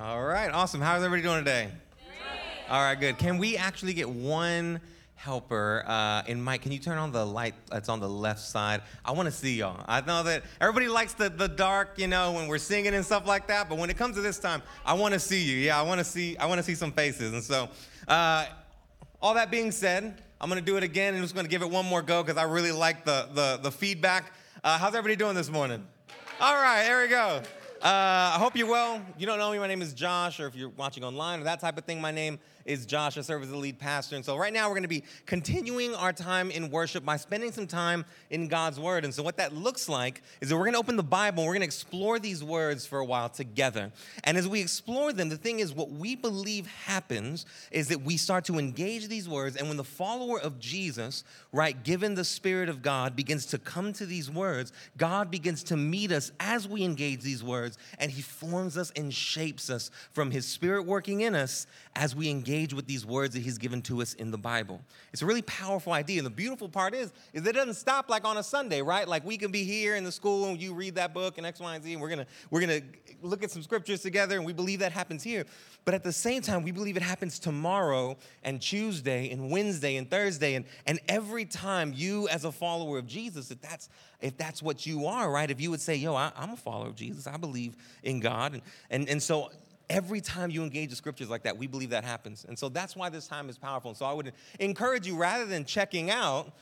All right, awesome. How's everybody doing today? All right, good. Can we actually get one helper? Uh, and Mike, can you turn on the light that's on the left side? I want to see y'all. I know that everybody likes the, the dark, you know, when we're singing and stuff like that. But when it comes to this time, I want to see you. Yeah, I want to see. I want to see some faces. And so, uh, all that being said, I'm to do it again, and I'm just to give it one more go because I really like the the, the feedback. Uh, how's everybody doing this morning? All right, there we go. Uh, I hope you're well. You don't know me, my name is Josh, or if you're watching online or that type of thing, my name is Josh. I serve as the lead pastor. And so right now we're going to be continuing our time in worship by spending some time in God's Word. And so what that looks like is that we're going to open the Bible and we're going to explore these words for a while together. And as we explore them, the thing is, what we believe happens is that we start to engage these words. And when the follower of Jesus, right, given the Spirit of God, begins to come to these words, God begins to meet us as we engage these words, and He forms us and shapes us from His Spirit working in us as we engage with these words that he's given to us in the Bible. It's a really powerful idea. And the beautiful part is, is it doesn't stop like on a Sunday, right? Like we can be here in the school and you read that book and X, Y, and Z, and we're gonna we're gonna look at some scriptures together, and we believe that happens here. But at the same time, we believe it happens tomorrow and Tuesday and Wednesday and Thursday. And, and every time you, as a follower of Jesus, if that's if that's what you are, right? If you would say, yo, I, am a follower of Jesus, I believe in God. And, and, and so every time you engage the scriptures like that, we believe that happens. And so that's why this time is powerful. And so I would encourage you, rather than checking out,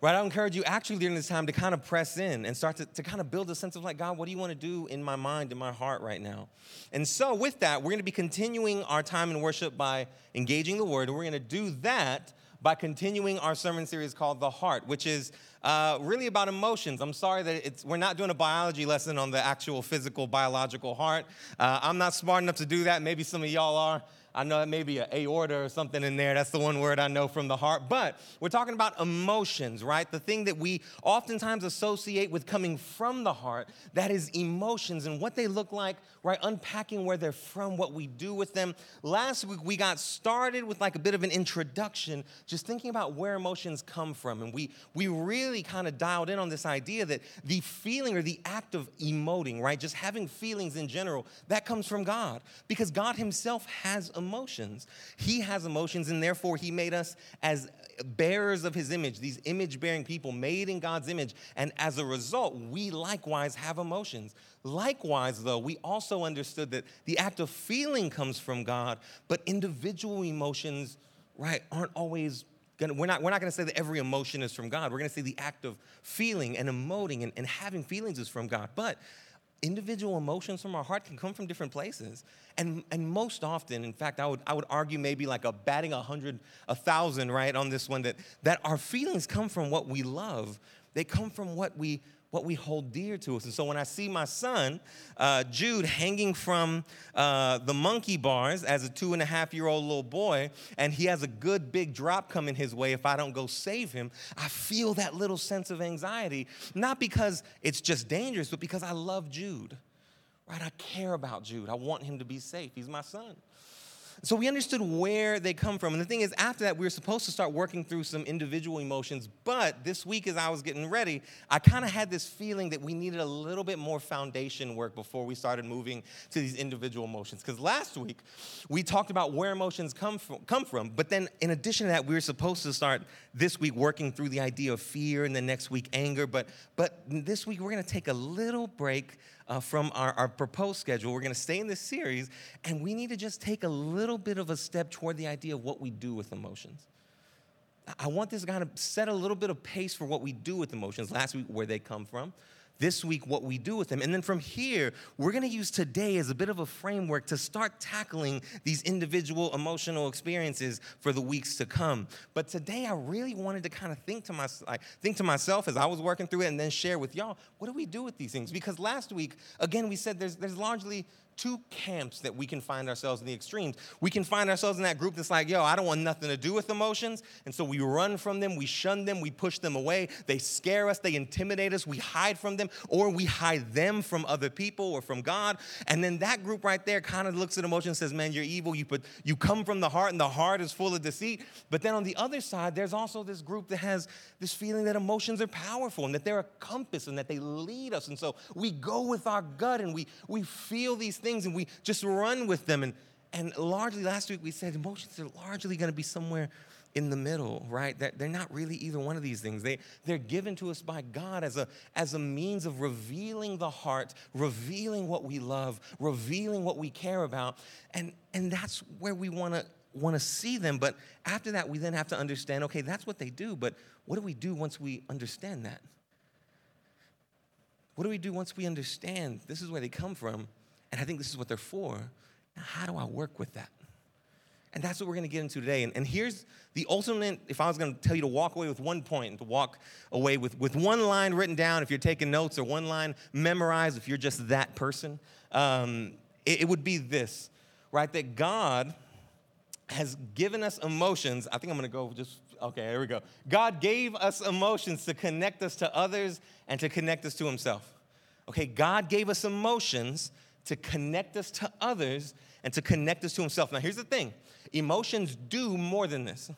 right, I would encourage you actually during this time to kind of press in and start to, to kind of build a sense of like, God, what do you want to do in my mind, in my heart right now? And so with that, we're going to be continuing our time in worship by engaging the word. And we're going to do that by continuing our sermon series called The Heart, which is uh, really about emotions. I'm sorry that we're not doing a biology lesson on the actual physical, biological heart. Uh, I'm not smart enough to do that. Maybe some of y'all are. I know that maybe an aorta or something in there. That's the one word I know from the heart. But we're talking about emotions, right? The thing that we oftentimes associate with coming from the heart, that is emotions and what they look like, right? Unpacking where they're from, what we do with them. Last week, we got started with like a bit of an introduction, just thinking about where emotions come from. And we, we really kind of dialed in on this idea that the feeling or the act of emoting, right? Just having feelings in general, that comes from God because God Himself has. He has emotions, and therefore He made us as bearers of His image, these image bearing people made in God's image. And as a result, we likewise have emotions. Likewise, though, we also understood that the act of feeling comes from God, but individual emotions, right, aren't always Gonna, we're not, we're not going to say that every emotion is from God. We're going to say the act of feeling and emoting and, and having feelings is from God. But individual emotions from our heart can come from different places. And, and most often, in fact, I would, I would argue maybe like a batting a hundred, a thousand, right, on this one, that, that our feelings come from what we love. They come from what we what we hold dear to us. And so when I see my son, uh, Jude, hanging from uh, the monkey bars as a two and a half year old little boy, and he has a good big drop coming his way if I don't go save him, I feel that little sense of anxiety, not because it's just dangerous, but because I love Jude. Right? I care about Jude. I want him to be safe. He's my son. So we understood where they come from. And the thing is, after that, we were supposed to start working through some individual emotions. But this week, as I was getting ready, I kind of had this feeling that we needed a little bit more foundation work before we started moving to these individual emotions. Because last week, we talked about where emotions come from, come from. But then, in addition to that, we were supposed to start this week working through the idea of fear, and the next week, anger. But, but this week, we're going to take a little break uh, from our, our proposed schedule. We're going to stay in this series, and we need to just take a little bit of a step toward the idea of what we do with emotions. I want this to kind of set a little bit of pace for what we do with emotions. Last week, where they come from this week what we do with them. And then from here, we're going to use today as a bit of a framework to start tackling these individual emotional experiences for the weeks to come. But today I really wanted to kind of think to myself, like, think to myself as I was working through it and then share with y'all, what do we do with these things? Because last week, again, we said there's, there's largely two camps that we can find ourselves in the extremes. We can find ourselves in that group that's like, yo, I don't want nothing to do with emotions. And so we run from them, we shun them, we push them away. They scare us, they intimidate us, we hide from them, or we hide them from other people or from God. And then that group right there kind of looks at emotion and says, man, you're evil. You, put, you come from the heart, and the heart is full of deceit. But then on the other side, there's also this group that has this feeling that emotions are powerful and that they're a compass and that they lead us. And so we go with our gut and we, we feel these things things and we just run with them. And, and largely, last week we said emotions are largely going to be somewhere in the middle, right? They're, they're not really either one of these things. They, they're given to us by God as a, as a means of revealing the heart, revealing what we love, revealing what we care about. And, and that's where we want to want to see them. But after that, we then have to understand okay, that's what they do, but what do we do once we understand that? What do we do once we understand this is where they come from, and I think this is what they're for? Now, how do I work with that? And that's what we're going to get into today. And, and here's the ultimate if I was going to tell you to walk away with one point, to walk away with, with one line written down if you're taking notes, or one line memorized if you're just that person, um, it, it would be this, right? That God has given us emotions. I think I'm going to go just, okay, here we go. God gave us emotions to connect us to others and to connect us to Himself. Okay, God gave us emotions to connect us to others and to connect us to Himself. Now, here's the thing emotions do more than this,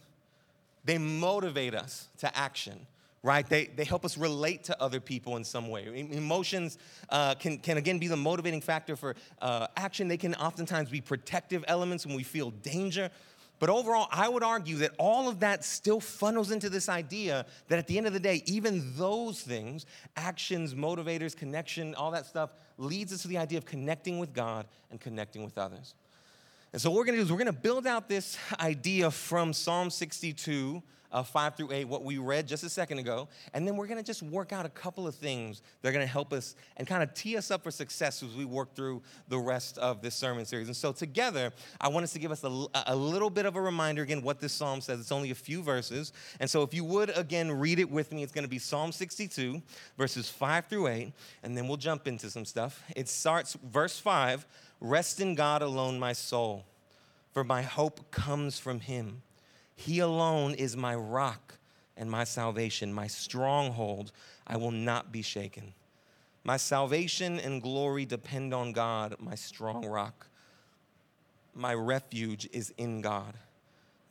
they motivate us to action. Right? They, they help us relate to other people in some way. Emotions uh, can, can, again, be the motivating factor for uh, action. They can oftentimes be protective elements when we feel danger. But overall, I would argue that all of that still funnels into this idea that at the end of the day, even those things, actions, motivators, connection, all that stuff, leads us to the idea of connecting with God and connecting with others. And so, what we're to do is we're to build out this idea from Psalm 62, uh, 5 through 8, what we read just a second ago. And then we're going to just work out a couple of things that are going to help us and kind of tee us up for success as we work through the rest of this sermon series. And so, together, I want us to give us a, a little bit of a reminder again what this psalm says. It's only a few verses. And so, if you would again read it with me, it's going to be Psalm 62, verses 5 through 8. And then we'll jump into some stuff. It starts, verse 5 Rest in God alone, my soul, for my hope comes from him. He alone is my rock and my salvation, my stronghold. I will not be shaken. My salvation and glory depend on God, my strong rock. My refuge is in God.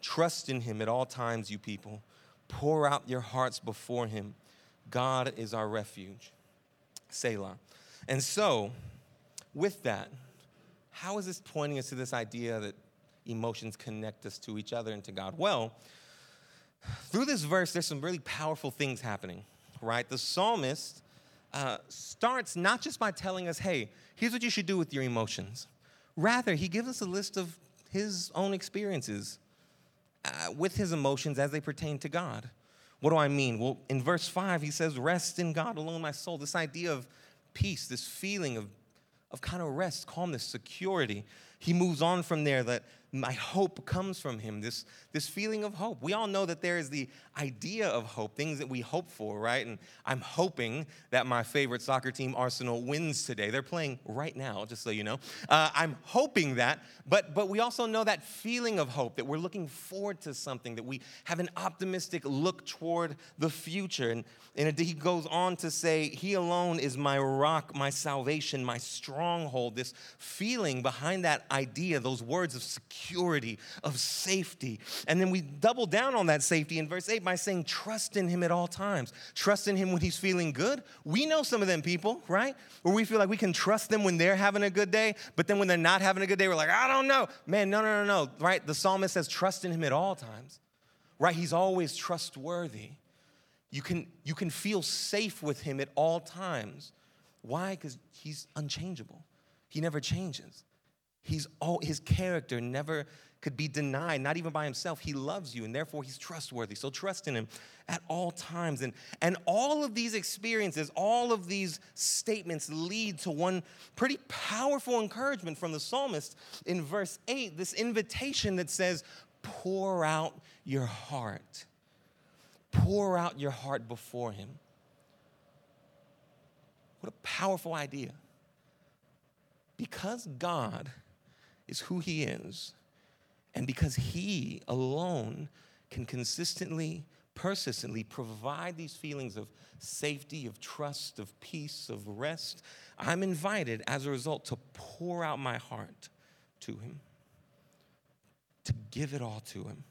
Trust in him at all times, you people. Pour out your hearts before him. God is our refuge. Selah. And so, with that, how is this pointing us to this idea that emotions connect us to each other and to God? Well, through this verse, there's some really powerful things happening, right? The psalmist uh, starts not just by telling us, hey, here's what you should do with your emotions. Rather, he gives us a list of his own experiences uh, with his emotions as they pertain to God. What do I mean? Well, in verse 5, he says, Rest in God alone, my soul. This idea of peace, this feeling of of kind of rest, calmness, security. He moves on from there that my hope comes from him, this, this feeling of hope. We all know that there is the idea of hope, things that we hope for, right? And I'm hoping that my favorite soccer team, Arsenal, wins today. They're playing right now, just so you know. Uh, I'm hoping that, but, but we also know that feeling of hope, that we're looking forward to something, that we have an optimistic look toward the future. And, and he goes on to say, He alone is my rock, my salvation, my stronghold. This feeling behind that idea, those words of security, of safety. And then we double down on that safety in verse 8 by saying, trust in him at all times. Trust in him when he's feeling good. We know some of them people, right? Where we feel like we can trust them when they're having a good day, but then when they're not having a good day, we're like, I don't know. Man, no, no, no, no, right? The psalmist says, trust in him at all times, right? He's always trustworthy. You can, you can feel safe with him at all times. Why? Because he's unchangeable. He never changes. He's all, his character never could be denied, not even by himself. He loves you, and therefore he's trustworthy. So trust in him at all times. And, and all of these experiences, all of these statements lead to one pretty powerful encouragement from the psalmist in verse 8 this invitation that says, Pour out your heart. Pour out your heart before him. What a powerful idea. Because God is who He is. And because He alone can consistently, persistently provide these feelings of safety, of trust, of peace, of rest, I'm invited as a result to pour out my heart to Him, to give it all to Him.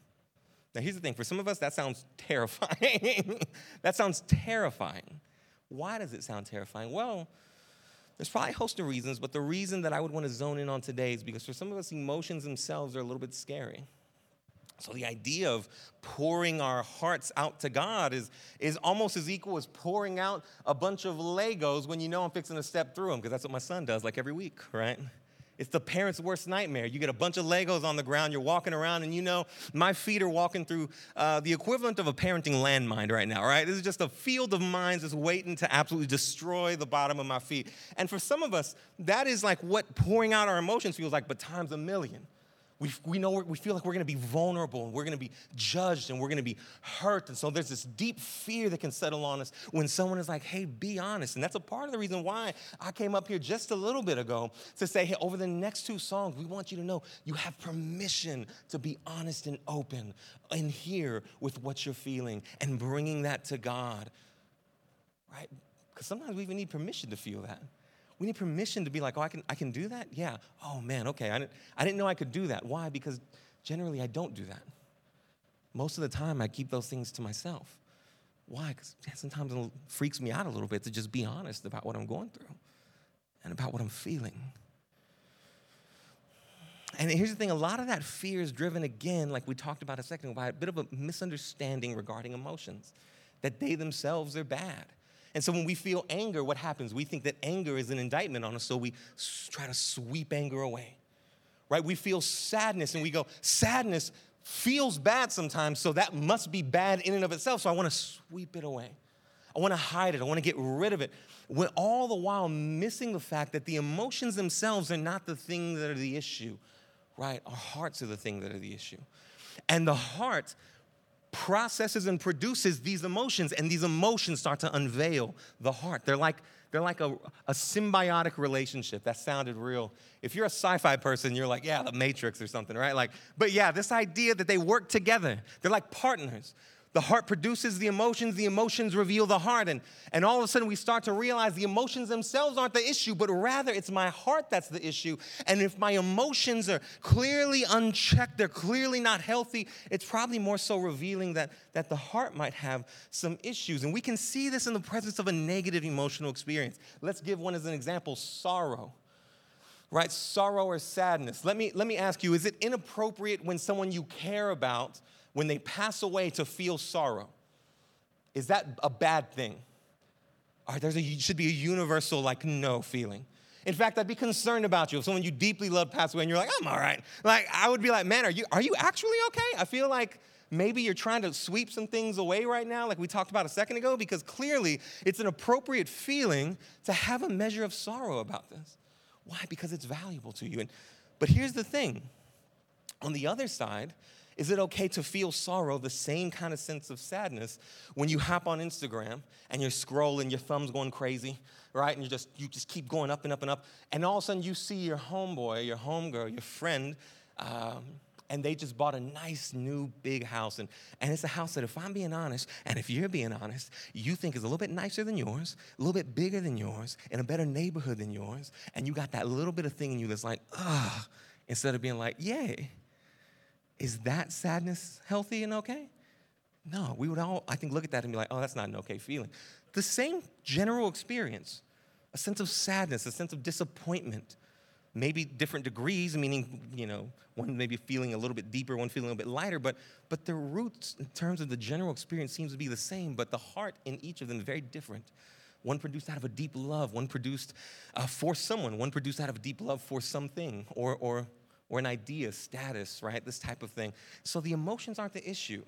Now, here's the thing for some of us, that sounds terrifying. that sounds terrifying. Why does it sound terrifying? Well, There's probably a host of reasons, but the reason that I would want to zone in on today is because for some of us, emotions themselves are a little bit scary. So the idea of pouring our hearts out to God is, is almost as equal as pouring out a bunch of Legos when you know I'm fixing to step through them, because that's what my son does like every week, right? It's the parent's worst nightmare. You get a bunch of Legos on the ground, you're walking around, and you know, my feet are walking through uh, the equivalent of a parenting landmine right now, right? This is just a field of mines just waiting to absolutely destroy the bottom of my feet. And for some of us, that is like what pouring out our emotions feels like, but times a million. We, we know we feel like we're going to be vulnerable and we're going to be judged and we're going to be hurt. And so there's this deep fear that can settle on us when someone is like, hey, be honest. And that's a part of the reason why I came up here just a little bit ago to say, hey, over the next two songs, we want you to know you have permission to be honest and open and here with what you're feeling and bringing that to God, right? Because sometimes we even need permission to feel that. We need permission to be like, oh, I can, I can do that? Yeah. Oh, man, okay. I didn't, I didn't know I could do that. Why? Because generally I don't do that. Most of the time I keep those things to myself. Why? Because sometimes it freaks me out a little bit to just be honest about what I'm going through and about what I'm feeling. And here's the thing a lot of that fear is driven again, like we talked about a second ago, by a bit of a misunderstanding regarding emotions, that they themselves are bad. And so when we feel anger, what happens? We think that anger is an indictment on us, so we try to sweep anger away. Right? We feel sadness and we go, sadness feels bad sometimes, so that must be bad in and of itself, so I want to sweep it away. I want to hide it. I want to get rid of it. When all the while missing the fact that the emotions themselves are not the thing that are the issue, right? Our hearts are the thing that are the issue. And the heart processes and produces these emotions, and these emotions start to unveil the heart. They're like, they're like a, a symbiotic relationship. That sounded real. If you're a sci fi person, you're like, yeah, the Matrix or something, right? Like, but yeah, this idea that they work together, they're like partners. The heart produces the emotions, the emotions reveal the heart. And, and all of a sudden, we start to realize the emotions themselves aren't the issue, but rather it's my heart that's the issue. And if my emotions are clearly unchecked, they're clearly not healthy, it's probably more so revealing that, that the heart might have some issues. And we can see this in the presence of a negative emotional experience. Let's give one as an example sorrow right? Sorrow or sadness. Let me, let me ask you is it inappropriate when someone you care about when they pass away to feel sorrow. Is that a bad thing? Or there should be a universal, like, no feeling. In fact, I'd be concerned about you if someone you deeply love passed away and you're like, I'm all right. Like, I would be like, man, are you, are you actually okay? I feel like maybe you're trying to sweep some things away right now, like we talked about a second ago, because clearly it's an appropriate feeling to have a measure of sorrow about this. Why? Because it's valuable to you. And, but here's the thing on the other side, is it okay to feel sorrow, the same kind of sense of sadness, when you hop on Instagram and you're scrolling, your thumb's going crazy, right? And you just you just keep going up and up and up, and all of a sudden you see your homeboy, your homegirl, your friend, um, and they just bought a nice new big house, and and it's a house that, if I'm being honest, and if you're being honest, you think is a little bit nicer than yours, a little bit bigger than yours, in a better neighborhood than yours, and you got that little bit of thing in you that's like, ugh, instead of being like, yay is that sadness healthy and okay? No, we would all, I think, look at that and be like, oh, that's not an okay feeling. The same general experience, a sense of sadness, a sense of disappointment, maybe different degrees, meaning, you know, one maybe feeling a little bit deeper, one feeling a little bit lighter, but, but the roots in terms of the general experience seems to be the same, but the heart in each of them very different. One produced out of a deep love, one produced uh, for someone, one produced out of a deep love for something or, or or an idea, status, right? This type of thing. So the emotions aren't the issue.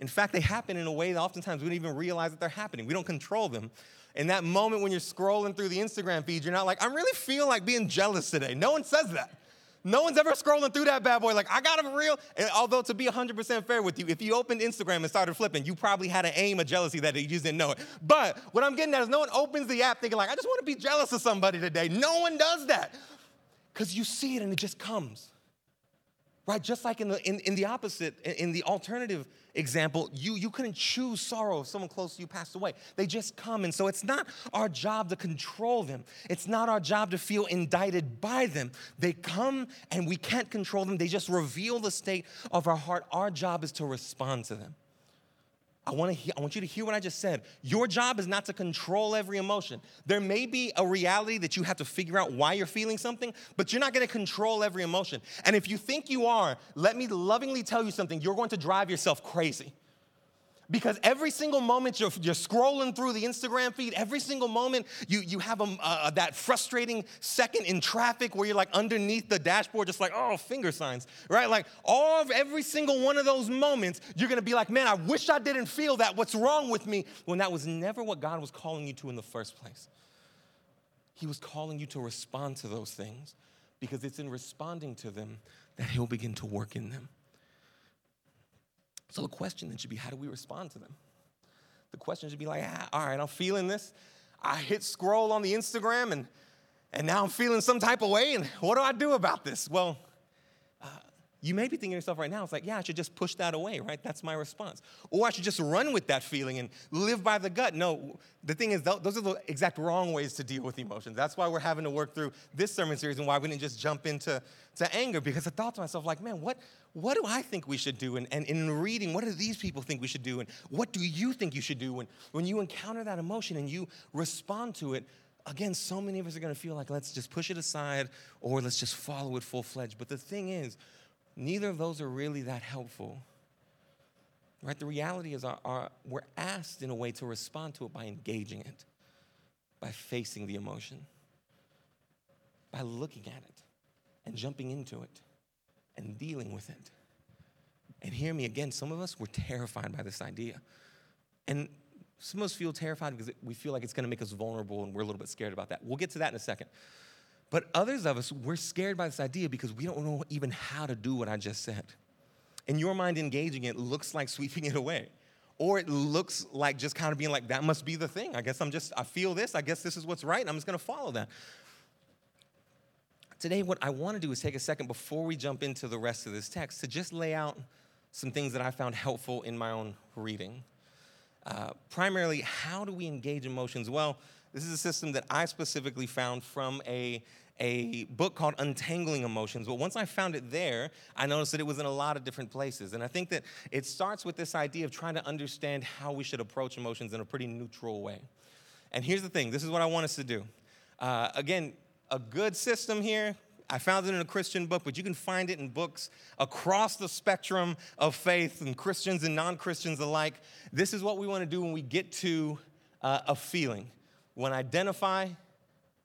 In fact, they happen in a way that oftentimes we don't even realize that they're happening. We don't control them. In that moment when you're scrolling through the Instagram feed, you're not like, "I'm really feel like being jealous today. No one says that. No one's ever scrolling through that bad boy like, I got a real. And although, to be 100% fair with you, if you opened Instagram and started flipping, you probably had an aim of jealousy that you just didn't know it. But what I'm getting at is no one opens the app thinking, like, I just want to be jealous of somebody today. No one does that because you see it and it just comes. Right? Just like in the, in, in the opposite, in the alternative example, you, you couldn't choose sorrow if someone close to you passed away. They just come. And so it's not our job to control them, it's not our job to feel indicted by them. They come and we can't control them, they just reveal the state of our heart. Our job is to respond to them. I want, to he- I want you to hear what I just said. Your job is not to control every emotion. There may be a reality that you have to figure out why you're feeling something, but you're not going to control every emotion. And if you think you are, let me lovingly tell you something you're going to drive yourself crazy. Because every single moment you're, you're scrolling through the Instagram feed, every single moment you, you have a, uh, that frustrating second in traffic where you're like underneath the dashboard, just like, oh, finger signs, right? Like all of every single one of those moments, you're gonna be like, man, I wish I didn't feel that. What's wrong with me? When that was never what God was calling you to in the first place. He was calling you to respond to those things because it's in responding to them that He'll begin to work in them. So the question then should be how do we respond to them? The question should be like, ah, all right, I'm feeling this. I hit scroll on the Instagram and, and now I'm feeling some type of way. And what do I do about this? Well, uh, you may be thinking to yourself right now, it's like, yeah, I should just push that away, right? That's my response. Or I should just run with that feeling and live by the gut. No, the thing is, those are the exact wrong ways to deal with emotions. That's why we're having to work through this sermon series and why we didn't just jump into to anger because I thought to myself, like, man, what, what do I think we should do? And, and in reading, what do these people think we should do? And what do you think you should do? When, when you encounter that emotion and you respond to it, again, so many of us are going to feel like, let's just push it aside or let's just follow it full fledged. But the thing is, neither of those are really that helpful. Right? The reality is, our, our, we're asked in a way to respond to it by engaging it, by facing the emotion, by looking at it and jumping into it and dealing with it. And hear me again, some of us, we're terrified by this idea. And some of us feel terrified because we feel like it's going to make us vulnerable and we're a little bit scared about that. We'll get to that in a second. But others of us, we're scared by this idea because we don't know even how to do what I just said. In your mind, engaging it looks like sweeping it away. Or it looks like just kind of being like, that must be the thing. I guess I'm just, I feel this. I guess this is what's right. And I'm just going to follow that. Today, what I want to do is take a second before we jump into the rest of this text to just lay out some things that I found helpful in my own reading. Uh, primarily, how do we engage emotions? Well, this is a system that I specifically found from a, a book called Untangling Emotions. But once I found it there, I noticed that it was in a lot of different places. And I think that it starts with this idea of trying to understand how we should approach emotions in a pretty neutral way. And here's the thing this is what I want us to do. Uh, again, a good system here. I found it in a Christian book, but you can find it in books across the spectrum of faith and Christians and non Christians alike. This is what we want to do when we get to uh, a feeling. When identify,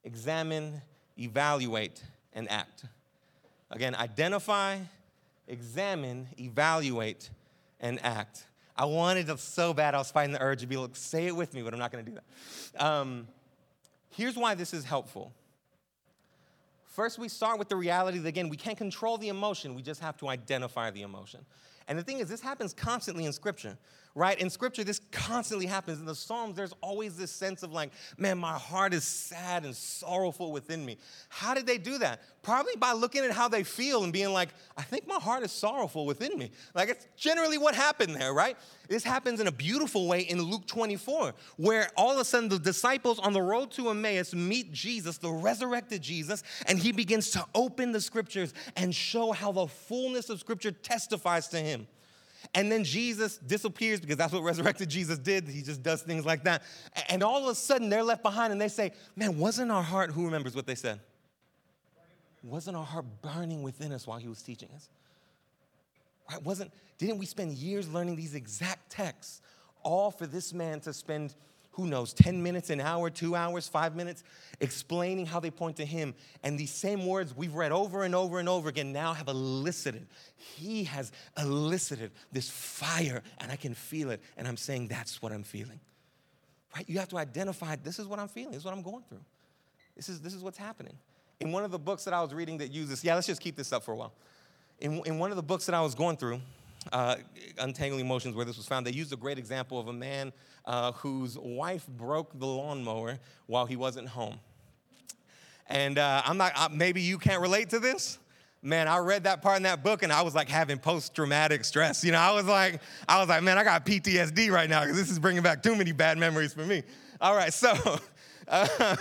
examine, evaluate, and act. Again, identify, examine, evaluate, and act. I wanted to so bad, I was fighting the urge to be like, say it with me, but I'm not to do that. Um, here's why this is helpful. First, we start with the reality that, again, we can't control the emotion, we just have to identify the emotion. And the thing is, this happens constantly in Scripture right? In scripture, this constantly happens. In the Psalms, there's always this sense of like, man, my heart is sad and sorrowful within me. How did they do that? Probably by looking at how they feel and being like, I think my heart is sorrowful within me. Like, it's generally what happened there, right? This happens in a beautiful way in Luke 24, where all of a sudden the disciples on the road to Emmaus meet Jesus, the resurrected Jesus, and he begins to open the scriptures and show how the fullness of scripture testifies to him. And then Jesus disappears because that's what resurrected Jesus did. He just does things like that. And all of a sudden they're left behind and they say, Man, wasn't our heart, who remembers what they said? Wasn't our heart burning within us while he was teaching us? Right? Wasn't, didn't we spend years learning these exact texts, all for this man to spend who knows, 10 minutes, an hour, two hours, five minutes, explaining how they point to him. And these same words we've read over and over and over again now have elicited. He has elicited this fire, and I can feel it. And I'm saying, that's what I'm feeling. Right? You have to identify this is what I'm feeling, this is what I'm going through. This is, this is what's happening. In one of the books that I was reading that uses, yeah, let's just keep this up for a while. In, in one of the books that I was going through, uh, Untangling Emotions, where this was found, they used a great example of a man uh, whose wife broke the lawnmower while he wasn't home. And uh, I'm not, maybe you can't relate to this. Man, I read that part in that book and I was like having post traumatic stress. You know, I was like, I was like, man, I got PTSD right now because this is bringing back too many bad memories for me. All right, so uh,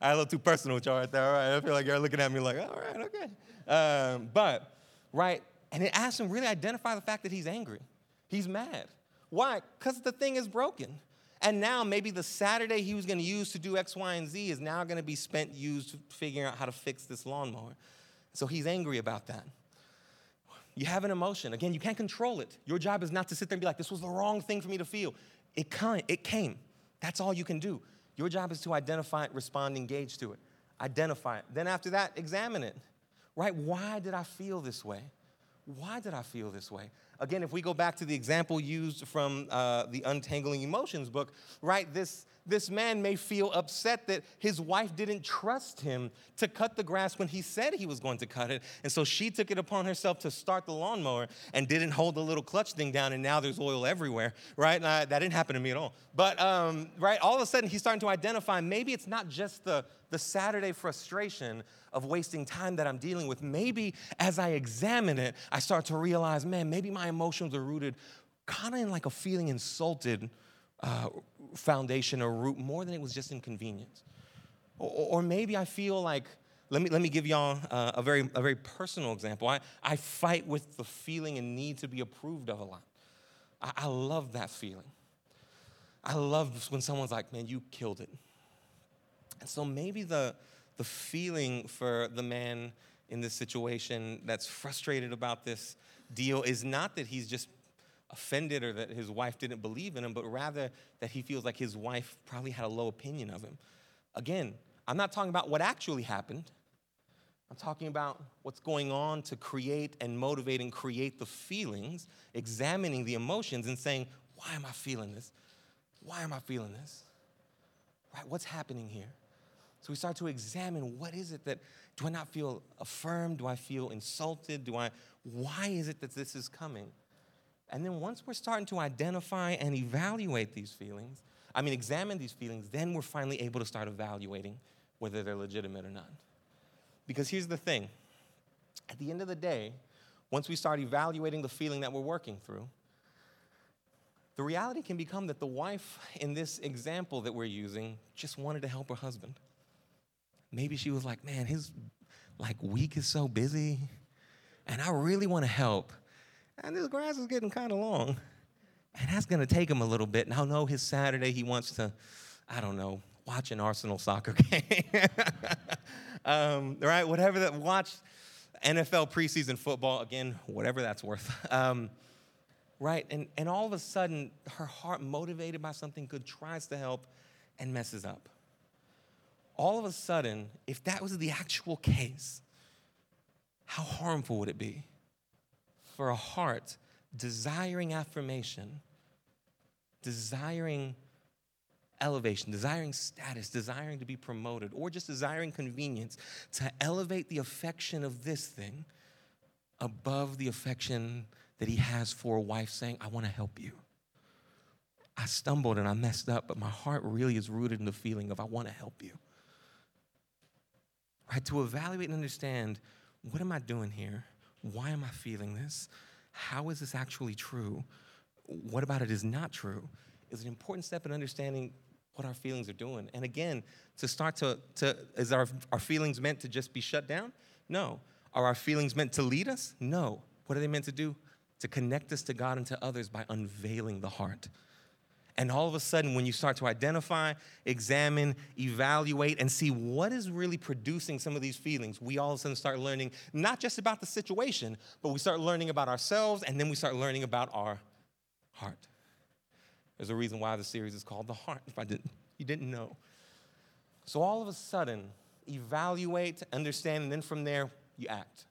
I a little too personal with y'all right there. All right, I feel like you're looking at me like, all right, okay. Um, but, right, and it asks him really identify the fact that he's angry. He's mad. Why? Because the thing is broken. And now maybe the Saturday he was going to use to do X, Y, and Z is now going to be spent used figuring out how to fix this lawnmower. So he's angry about that. You have an emotion. Again, you can't control it. Your job is not to sit there and be like, this was the wrong thing for me to feel. It, came. it came. That's all you can do. Your job is to identify it, respond, engage to it. Identify it. Then after that, examine it. Right? Why did I feel this way? Why did I feel this way? Again, if we go back to the example used from uh, the Untangling Emotions book, right, this, this man may feel upset that his wife didn't trust him to cut the grass when he said he was going to cut it. And so she took it upon herself to start the lawnmower and didn't hold the little clutch thing down, and now there's oil everywhere, right? that didn't happen to me at all. But, um, right, all of a sudden he's starting to identify maybe it's not just the, the Saturday frustration of wasting time that I'm dealing with. Maybe as I examine it, I start to realize, man, maybe my emotions are rooted kind of in like a feeling insulted uh, foundation or root more than it was just inconvenience. Or, or, maybe I feel like, let me, let me give y'all uh, a, very, a very personal example. I, I fight with the feeling and need to be approved of a lot. I, I love that feeling. I love when someone's like, man, you killed it. And so maybe the, the feeling for the man in this situation that's frustrated about this deal is not that he's just offended or that his wife didn't believe in him, but rather that he feels like his wife probably had a low opinion of him. Again, I'm not talking about what actually happened. I'm talking about what's going on to create and motivate and create the feelings, examining the emotions and saying, why am I feeling this? Why am I feeling this? Right? What's happening here? So we start to examine what is it that do I not feel affirmed? Do I feel insulted? Do I why is it that this is coming? And then once we're starting to identify and evaluate these feelings, I mean examine these feelings, then we're finally able to start evaluating whether they're legitimate or not. Because here's the thing. At the end of the day, once we start evaluating the feeling that we're working through, the reality can become that the wife in this example that we're using just wanted to help her husband. Maybe she was like, man, his like week is so busy, and I really want to help. And this grass is getting kind of long. And that's going to take him a little bit. And I know his Saturday he wants to, I don't know, watch an Arsenal soccer game. um, right? Whatever that, watch NFL preseason football, again, whatever that's worth. Um, right? And, and all of a sudden, her heart, motivated by something good, tries to help and messes up all of a sudden, if that was the actual case, how harmful would it be for a heart desiring affirmation, desiring elevation, desiring status, desiring to be promoted, or just desiring convenience to elevate the affection of this thing above the affection that he has for a wife saying, I want to help you. I stumbled and I messed up, but my heart really is rooted in the feeling of I want to help you right? To evaluate and understand what am I doing here? Why am I feeling this? How is this actually true? What about it is not true? Is an important step in understanding what our feelings are doing. And again, to start to, to is our, our feelings meant to just be shut down? No. Are our feelings meant to lead us? No. What are they meant to do? To connect us to God and to others by unveiling the heart. And all of a sudden, when you start to identify, examine, evaluate, and see what is really producing some of these feelings, we all of a sudden start learning not just about the situation, but we start learning about ourselves, and then we start learning about our heart. There's a reason why the series is called The Heart, if I didn't, you didn't know. So all of a sudden, evaluate, understand, and then from there, you act.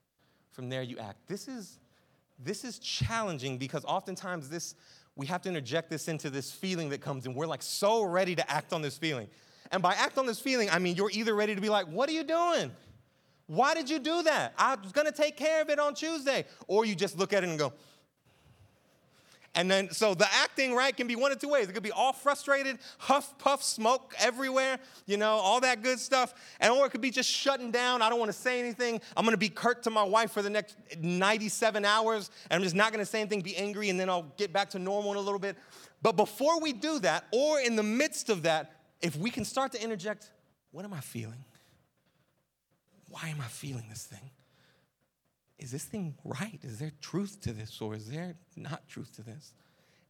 From there, you act. This is, this is challenging because oftentimes this we have to interject this into this feeling that comes in. We're like so ready to act on this feeling. And by act on this feeling, I mean you're either ready to be like, What are you doing? Why did you do that? I was gonna take care of it on Tuesday. Or you just look at it and go, and then, so the acting, right, can be one of two ways. It could be all frustrated, huff, puff, smoke everywhere, you know, all that good stuff. And or it could be just shutting down. I don't want to say anything. I'm going to be curt to my wife for the next 97 hours. And I'm just not going to say anything, be angry, and then I'll get back to normal in a little bit. But before we do that, or in the midst of that, if we can start to interject, what am I feeling? Why am I feeling this thing? Is this thing right? Is there truth to this or is there not truth to this?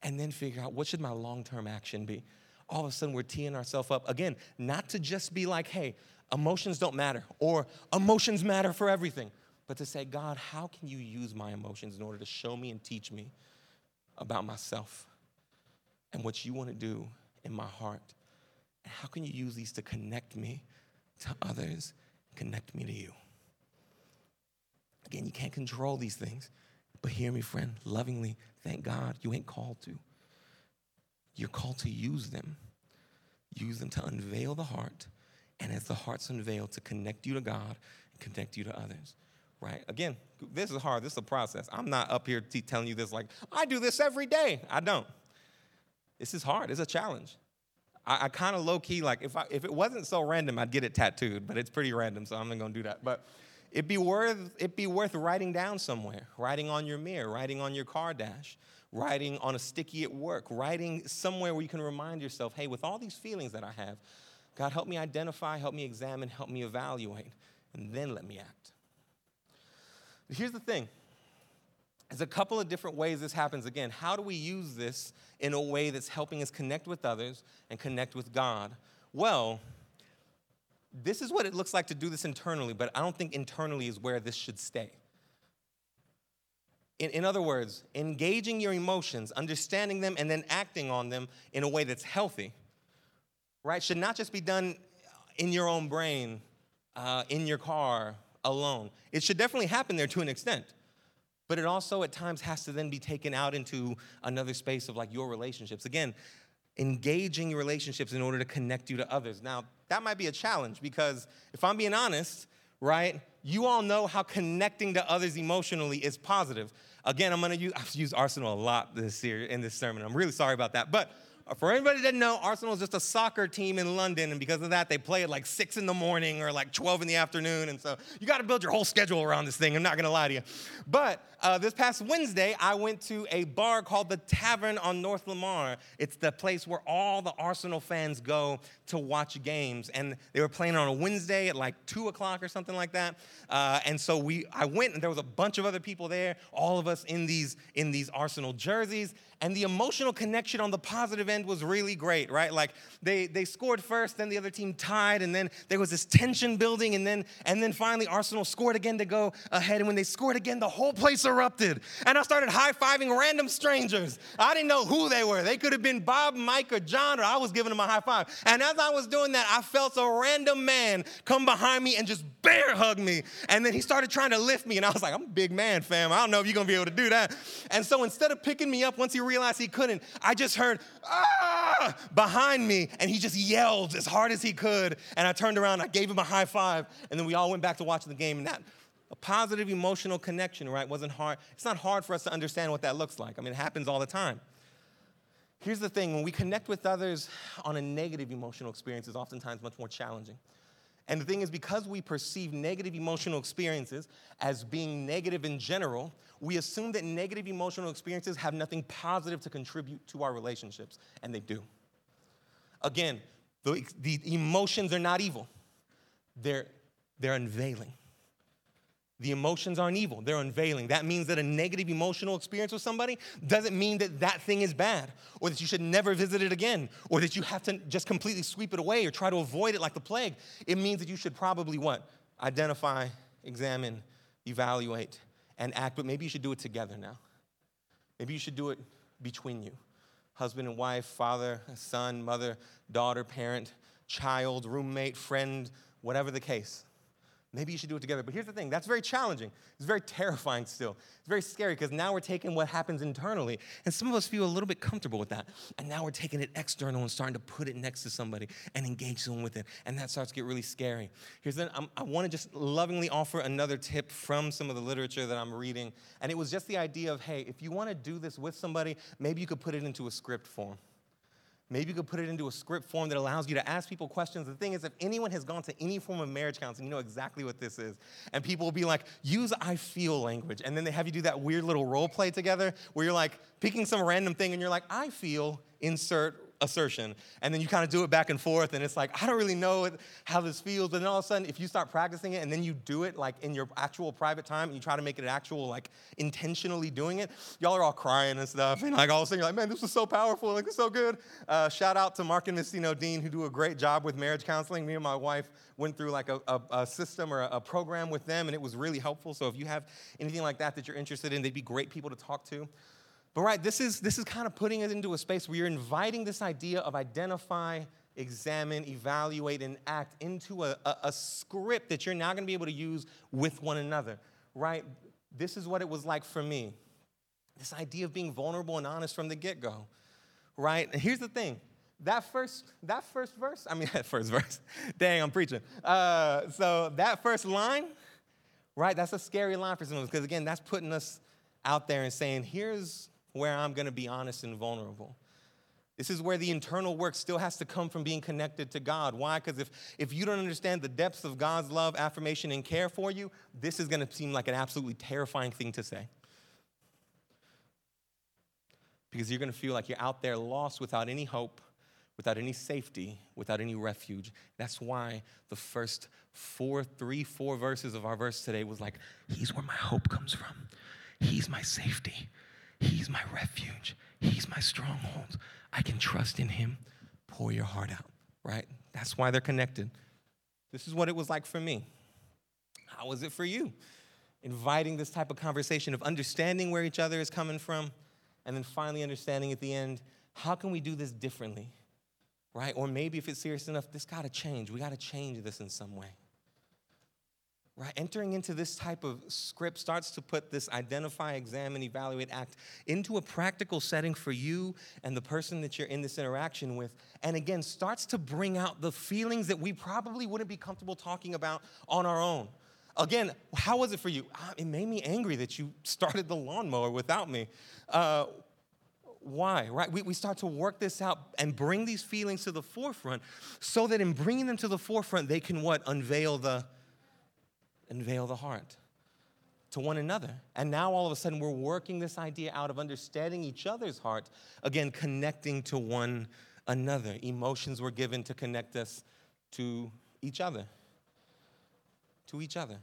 and then figure out what should my long-term action be. All of a sudden, we're teeing ourselves up again, not to just be like, hey, emotions don't matter or emotions matter for everything, but to say, God, how can you use my emotions in order to show me and teach me about myself and what you want to do in my heart? And how can you use these to connect me to others, connect me to you? Again, you can't control these things, but hear me, friend, lovingly, thank God you ain't called to. You're called to use them. Use them to unveil the heart, and as the heart's unveiled, to connect you to God and connect you to others. Right? Again, this is hard. This is a process. I'm not up here t- telling you this like, I do this every day. I don't. This is hard. It's a challenge. I, I kind of low key, like, if, I, if it wasn't so random, I'd get it tattooed, but it's pretty random, so I'm not gonna do that. But it'd be worth, it'd be worth writing down somewhere, writing on your mirror, writing on your car dash, writing on a sticky at work, writing somewhere where you can remind yourself, hey, with all these feelings that I have, God, help me identify, help me examine, help me evaluate, and then let me act. But here's the thing there's a couple of different ways this happens. Again, how do we use this in a way that's helping us connect with others and connect with God? Well, this is what it looks like to do this internally, but I don't think internally is where this should stay. In, in other words, engaging your emotions, understanding them, and then acting on them in a way that's healthy, right, should not just be done in your own brain, uh, in your car, alone. It should definitely happen there to an extent. But it also at times has to then be taken out into another space of like your relationships. Again, engaging your relationships in order to connect you to others. Now, that might be a challenge because if I'm being honest, right, you all know how connecting to others emotionally is positive. Again, I'm gonna use, I've used Arsenal a lot this year in this sermon. I'm really sorry about that. But for anybody that doesn't know, Arsenal is just a soccer team in London, and because of that, they play at like six in the morning or like 12 in the afternoon. And so you got to build your whole schedule around this thing. I'm not gonna lie to you. But uh, this past Wednesday, I went to a bar called the Tavern on North Lamar. It's the place where all the Arsenal fans go to watch games, and they were playing on a Wednesday at like two o'clock or something like that. Uh, and so we, I went, and there was a bunch of other people there, all of us in these in these Arsenal jerseys, and the emotional connection on the positive end was really great, right? Like they they scored first, then the other team tied, and then there was this tension building, and then and then finally Arsenal scored again to go ahead, and when they scored again, the whole place erupted. And I started high fiving random strangers. I didn't know who they were. They could have been Bob, Mike, or John, or I was giving them a high five. And as I was doing that, I felt a random man come behind me and just bear hug me. And then he started trying to lift me. And I was like, I'm a big man, fam. I don't know if you're to be able to do that. And so instead of picking me up once he realized he couldn't, I just heard, ah, Ah! behind me. And he just yelled as hard as he could. And I turned around, I gave him a high five. And then we all went back to watching the game. And that, a positive emotional connection, right, wasn't hard. It's not hard for us to understand what that looks like. I mean, it happens all the time. Here's the thing when we connect with others on a negative emotional experience, is oftentimes much more challenging. And the thing is, because we perceive negative emotional experiences as being negative in general, we assume that negative emotional experiences have nothing positive to contribute to our relationships, and they do. Again, the, the emotions are not evil, they're, they're unveiling. The emotions aren't evil, they're unveiling. That means that a negative emotional experience with somebody doesn't mean that that thing is bad or that you should never visit it again or that you have to just completely sweep it away or try to avoid it like the plague. It means that you should probably what? Identify, examine, evaluate, and act, but maybe you should do it together now. Maybe you should do it between you husband and wife, father, son, mother, daughter, parent, child, roommate, friend, whatever the case. Maybe you should do it together. But here's the thing that's very challenging. It's very terrifying still. It's very scary because now we're taking what happens internally, and some of us feel a little bit comfortable with that. And now we're taking it external and starting to put it next to somebody and engage them with it. And that starts to get really scary. Here's the, I'm, I want to just lovingly offer another tip from some of the literature that I'm reading. And it was just the idea of hey, if you want to do this with somebody, maybe you could put it into a script form. Maybe you could put it into a script form that allows you to ask people questions. The thing is, if anyone has gone to any form of marriage counseling, you know exactly what this is. And people will be like, use I feel language. And then they have you do that weird little role play together where you're like picking some random thing and you're like, I feel, insert assertion. And then you kind of do it back and forth, and it's like, I don't really know how this feels. But then all of a sudden, if you start practicing it and then you do it like in your actual private time and you try to make it an actual, like intentionally doing it, y'all are all crying and stuff. And like all of a sudden, you're like, man, this was so powerful. Like, it's so good. Uh, shout out to Mark and Missy Dean, who do a great job with marriage counseling. Me and my wife went through like a, a, a system or a, a program with them, and it was really helpful. So if you have anything like that that you're interested in, they'd be great people to talk to. But right, this is this is kind of putting it into a space where you're inviting this idea of identify, examine, evaluate, and act into a, a, a script that you're now going to be able to use with one another. Right? This is what it was like for me. This idea of being vulnerable and honest from the get-go. Right? And here's the thing. That first, that first verse, I mean, that first verse, dang, I'm preaching. Uh, so that first line, right, that's a scary line for some of us because, again, that's putting us out there and saying, here's where I'm going to be honest and vulnerable. This is where the internal work still has to come from being connected to God. Why? Because if, if you don't understand the depths of God's love, affirmation, and care for you, this is going to seem like an absolutely terrifying thing to say. Because you're going to feel like you're out there lost without any hope, without any safety, without any refuge. That's why the first four, three, four verses of our verse today was like, He's where my hope comes from. He's my safety. He's my refuge. He's my stronghold. I can trust in Him. Pour your heart out, right? That's why they're connected. This is what it was like for me. How was it for you? Inviting this type of conversation of understanding where each other is coming from, and then finally understanding at the end, how can we do this differently? Right? Or maybe if it's serious enough, this got to change. We got to change this in some way right? Entering into this type of script starts to put this identify, examine, evaluate, act into a practical setting for you and the person that you're in this interaction with. And again, starts to bring out the feelings that we probably wouldn't be comfortable talking about on our own. Again, how was it for you? Ah, it made me angry that you started the lawnmower without me. Uh, why, right? We, we start to work this out and bring these feelings to the forefront so that in bringing them to the forefront, they can what? Unveil the unveil the heart to one another. And now all of a sudden we're working this idea out of understanding each other's heart, again, connecting to one another. Emotions were given to connect us to each other. To each other.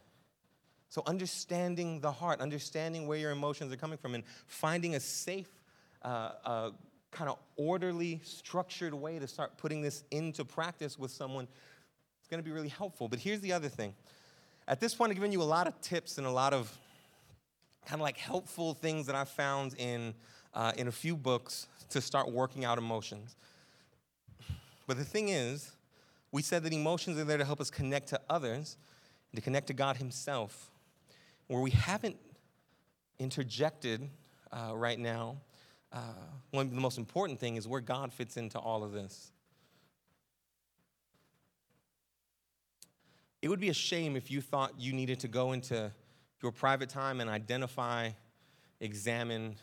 So, understanding the heart, understanding where your emotions are coming from, and finding a safe, uh, uh, kind of orderly, structured way to start putting this into practice with someone is going to be really helpful. But here's the other thing at this point, I've given you a lot of tips and a lot of kind of like helpful things that I found in, uh, in a few books to start working out emotions. But the thing is, we said that emotions are there to help us connect to others, and to connect to God Himself. Where we haven't interjected uh, right now, uh, one of the most important thing is where God fits into all of this. It would be a shame if you thought you needed to go into your private time and identify, examine,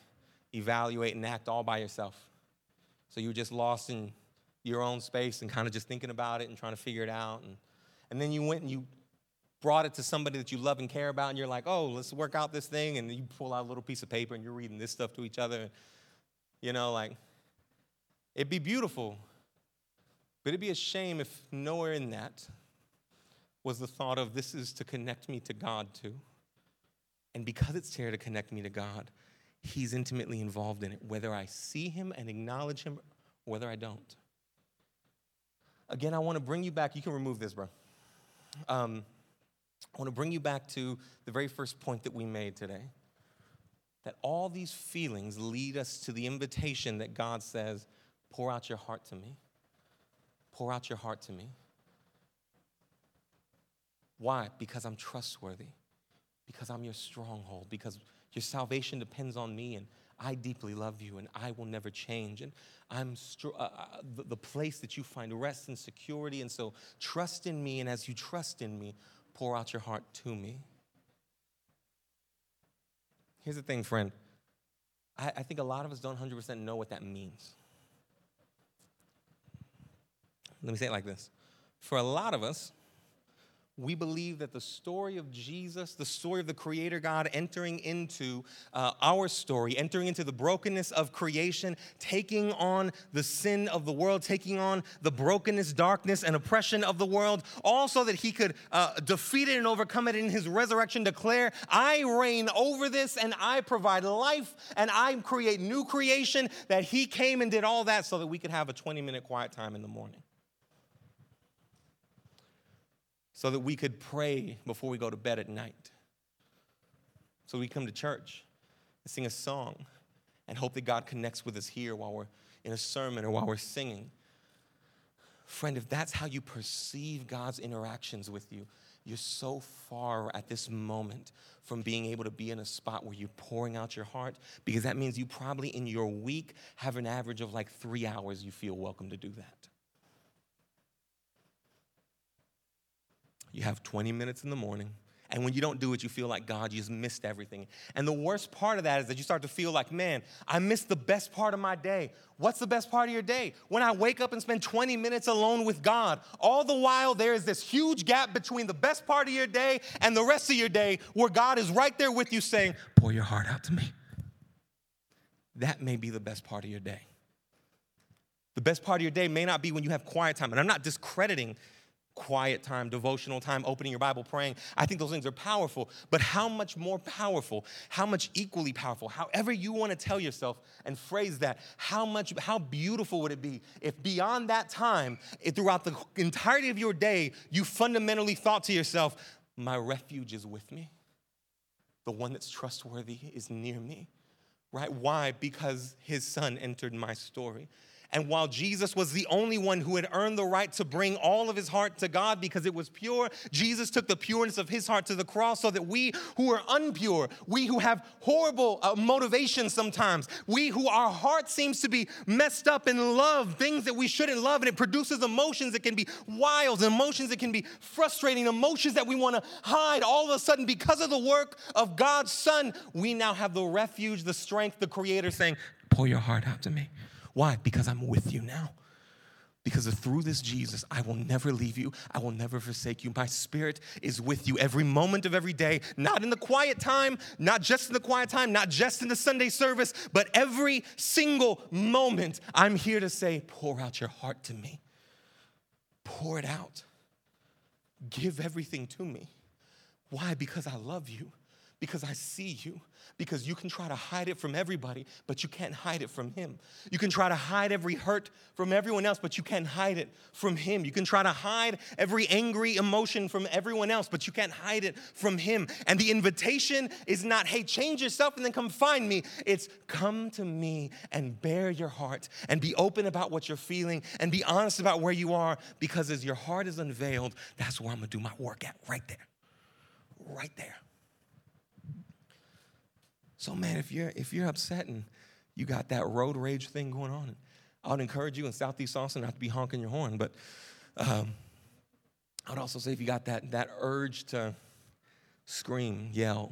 evaluate, and act all by yourself. So you were just lost in your own space and kind of just thinking about it and trying to figure it out. And, and then you went and you brought it to somebody that you love and care about, and you're like, oh, let's work out this thing. And you pull out a little piece of paper and you're reading this stuff to each other. You know, like, it'd be beautiful, but it'd be a shame if nowhere in that was the thought of this is to connect me to God too. And because it's here to connect me to God, He's intimately involved in it, whether I see Him and acknowledge Him or whether I don't. Again, I want to bring you back. You can remove this, bro. Um, I want to bring you back to the very first point that we made today that all these feelings lead us to the invitation that God says, pour out your heart to me. Pour out your heart to me. Why? Because I'm trustworthy, because I'm your stronghold, because your salvation depends on me, and I deeply love you, and I will never change. And I'm str- uh, uh, the, the place that you find rest and security. And so trust in me, and as you trust in me, pour out your heart to me. Here's the thing, friend. I, I think a lot of us don't 100% know what that means. Let me say it like this. For a lot of us, we believe that the story of Jesus, the story of the Creator God entering into uh, our story, entering into the brokenness of creation, taking on the sin of the world, taking on the brokenness, darkness, and oppression of the world, all so that He could uh, defeat it and overcome it in His resurrection, declare, I reign over this and I provide life and I create new creation, that He came and did all that so that we could have a 20 minute quiet time in the morning so that we could pray before we go to bed at night. So we come to church and sing a song and hope that God connects with us here while we're in a sermon or while we're singing. Friend, if that's how you perceive God's interactions with you, you're so far at this moment from being able to be in a spot where you're pouring out your heart because that means you probably in your week have an average of like three hours you feel welcome to do that. You have 20 minutes in the morning. And when you don't do it, you feel like God, you just missed everything. And the worst part of that is that you start to feel like, man, I missed the best part of my day. What's the best part of your day? When I wake up and spend 20 minutes alone with God. All the while, there is this huge gap between the best part of your day and the rest of your day where God is right there with you saying, pour your heart out to me. That may be the best part of your day. The best part of your day may not be when you have quiet time. And I'm not discrediting quiet time, devotional time, opening your Bible, praying. I think those things are powerful. But how much more powerful, how much equally powerful, however you want to tell yourself and phrase that, how much, how beautiful would it be if beyond that time, throughout the entirety of your day, you fundamentally thought to yourself, my refuge is with me. The one that's trustworthy is near me. Right? Why? Because his son entered my story. And while Jesus was the only one who had earned the right to bring all of his heart to God because it was pure, Jesus took the pureness of his heart to the cross so that we who are unpure, we who have horrible uh, motivations sometimes, we who our heart seems to be messed up in love things that we shouldn't love, and it produces emotions that can be wild, emotions that can be frustrating, emotions that we want to hide. All of a sudden, because of the work of God's Son, we now have the refuge, the strength, the Creator saying, Pour your heart out to me. Why? Because I'm with you now. Because through this Jesus, I will never leave you. I will never forsake you. My spirit is with you every moment of every day, not in the quiet time, not just in the quiet time, not just in the Sunday service, but every single moment. I'm here to say, pour out your heart to me. Pour it out. Give everything to me. Why? Because I love you because I see you. Because you can try to hide it from everybody, but you can't hide it from Him. You can try to hide every hurt from everyone else, but you can't hide it from Him. You can try to hide every angry emotion from everyone else, but you can't hide it from Him. And the invitation is not, hey, change yourself and then come find me. It's come to me and bare your heart and be open about what you're feeling and be honest about where you are because as your heart is unveiled, that's where I'm gonna do my work at, right there. Right there. So man, if you're if you're upset and you got that road rage thing going on, I would encourage you in Southeast Austin not to be honking your horn, but um, I would also say if you got that that urge to scream, yell,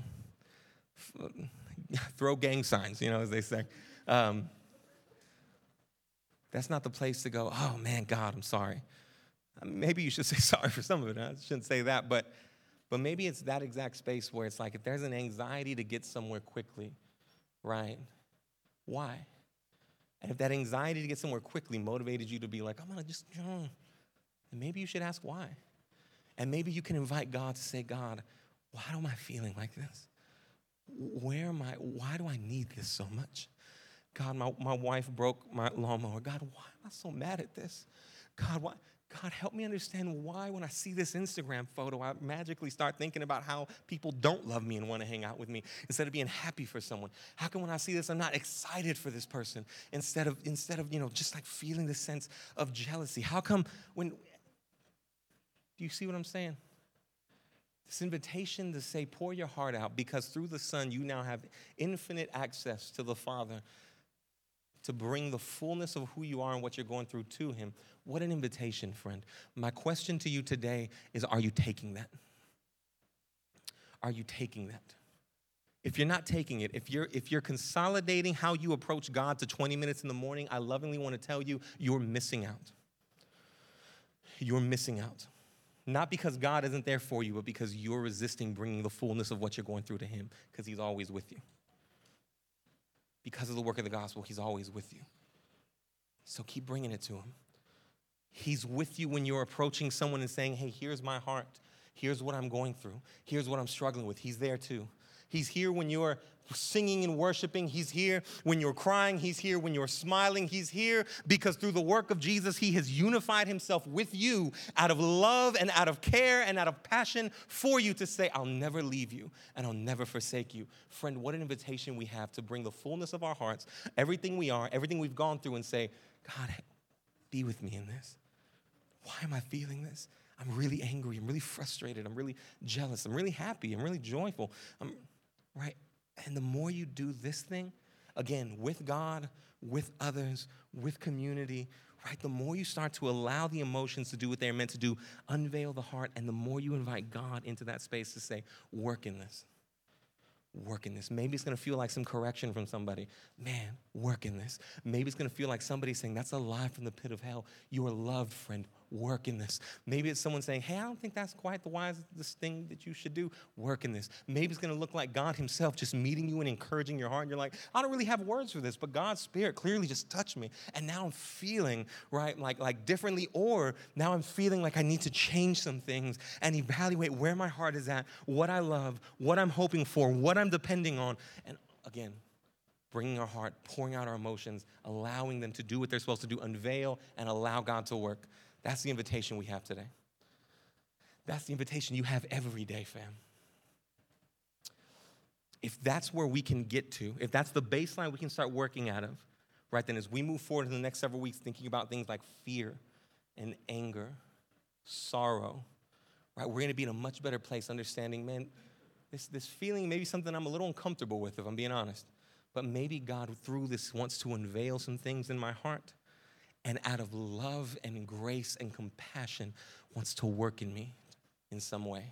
throw gang signs, you know, as they say. Um, that's not the place to go, oh man, God, I'm sorry. Maybe you should say sorry for some of it. I shouldn't say that, but but maybe it's that exact space where it's like if there's an anxiety to get somewhere quickly, right? Why? And if that anxiety to get somewhere quickly motivated you to be like, I'm gonna just, then maybe you should ask why. And maybe you can invite God to say, God, why am I feeling like this? Where am I? Why do I need this so much? God, my, my wife broke my lawnmower. God, why am I so mad at this? God, why? God, help me understand why when I see this Instagram photo, I magically start thinking about how people don't love me and want to hang out with me instead of being happy for someone. How come when I see this, I'm not excited for this person instead of, instead of, you know, just like feeling the sense of jealousy? How come when, do you see what I'm saying? This invitation to say, pour your heart out because through the Son, you now have infinite access to the Father to bring the fullness of who you are and what you're going through to Him. What an invitation, friend. My question to you today is Are you taking that? Are you taking that? If you're not taking it, if you're if you're consolidating how you approach God to 20 minutes in the morning, I lovingly want to tell you you're missing out. You're missing out. Not because God isn't there for you, but because you're resisting bringing the fullness of what you're going through to Him, because He's always with you. Because of the work of the gospel, He's always with you. So keep bringing it to Him. He's with you when you're approaching someone and saying, Hey, here's my heart. Here's what I'm going through. Here's what I'm struggling with. He's there too. He's here when you're singing and worshiping. He's here when you're crying. He's here when you're smiling. He's here because through the work of Jesus, He has unified Himself with you out of love and out of care and out of passion for you to say, I'll never leave you and I'll never forsake you. Friend, what an invitation we have to bring the fullness of our hearts, everything we are, everything we've gone through, and say, God, be with me in this. Why am I feeling this? I'm really angry. I'm really frustrated. I'm really jealous. I'm really happy. I'm really joyful. I'm, right? And the more you do this thing, again, with God, with others, with community, right? The more you start to allow the emotions to do what they're meant to do, unveil the heart, and the more you invite God into that space to say, work in this. Work in this. Maybe it's gonna feel like some correction from somebody. Man, work in this. Maybe it's gonna feel like somebody saying, That's a lie from the pit of hell. You are loved, friend work in this. Maybe it's someone saying, Hey, I don't think that's quite the wisest thing that you should do. Work in this. Maybe it's going to look like God Himself just meeting you and encouraging your heart. And you're like, I don't really have words for this, but God's Spirit clearly just touched me. And now I'm feeling, right, like, like differently. Or now I'm feeling like I need to change some things and evaluate where my heart is at, what I love, what I'm hoping for, what I'm depending on. And again, bringing our heart, pouring out our emotions, allowing them to do what they're supposed to do, unveil and allow God to work. That's the invitation we have today. That's the invitation you have every day, fam. If that's where we can get to, if that's the baseline we can start working out of, right, then as we move forward in the next several weeks thinking about things like fear and anger, sorrow, right, we're gonna be in a much better place understanding, man, this, this feeling maybe something I'm a little uncomfortable with, if I'm being honest. But maybe God, through this, wants to unveil some things in my heart and out of love and grace and compassion wants to work in me in some way.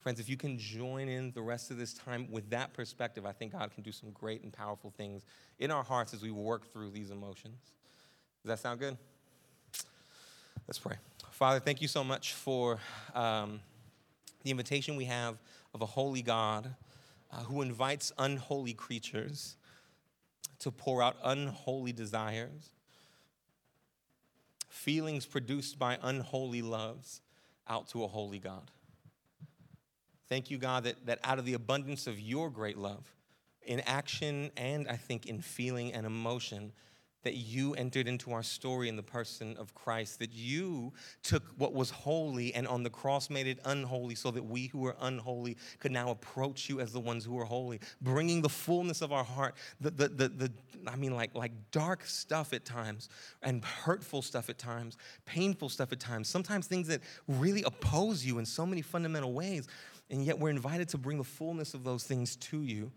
Friends, if you can join in the rest of this time with that perspective, I think God can do some great and powerful things in our hearts as we work through these emotions. Does that sound good? Let's pray. Father, thank you so much for um, the invitation we have of a holy God uh, who invites unholy creatures to pour out unholy desires feelings produced by unholy loves out to a holy God. Thank you, God, that, that out of the abundance of your great love, in action and I think in feeling and emotion, that you entered into our story in the person of Christ, that you took what was holy and on the cross made it unholy so that we who were unholy could now approach you as the ones who are holy, bringing the fullness of our heart, the, the, the, the I mean, like, like dark stuff at times and hurtful stuff at times, painful stuff at times, sometimes things that really oppose you in so many fundamental ways. And yet we're invited to bring the fullness of those things to you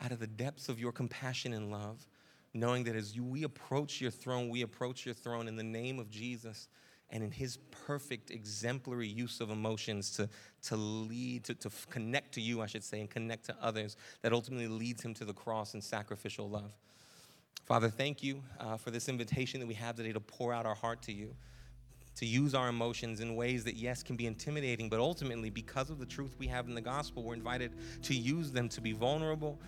out of the depths of your compassion and love knowing that as we approach your throne, we approach your throne in the name of Jesus and in his perfect, exemplary use of emotions to, to lead, to, to connect to you, I should say, and connect to others that ultimately leads him to the cross and sacrificial love. Father, thank you uh, for this invitation that we have today to pour out our heart to you to use our emotions in ways that, yes, can be intimidating, but ultimately, because of the truth we have in the gospel, we're invited to use them to be vulnerable,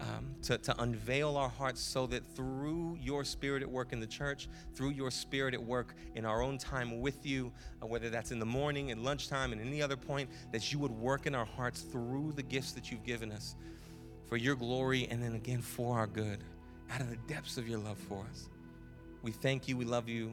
um, to, to unveil our hearts so that through your spirit at work in the church, through your spirit at work in our own time with you, uh, whether that's in the morning, at lunchtime, and any other point, that you would work in our hearts through the gifts that you've given us for your glory and then again for our good, out of the depths of your love for us. We thank you, we love you.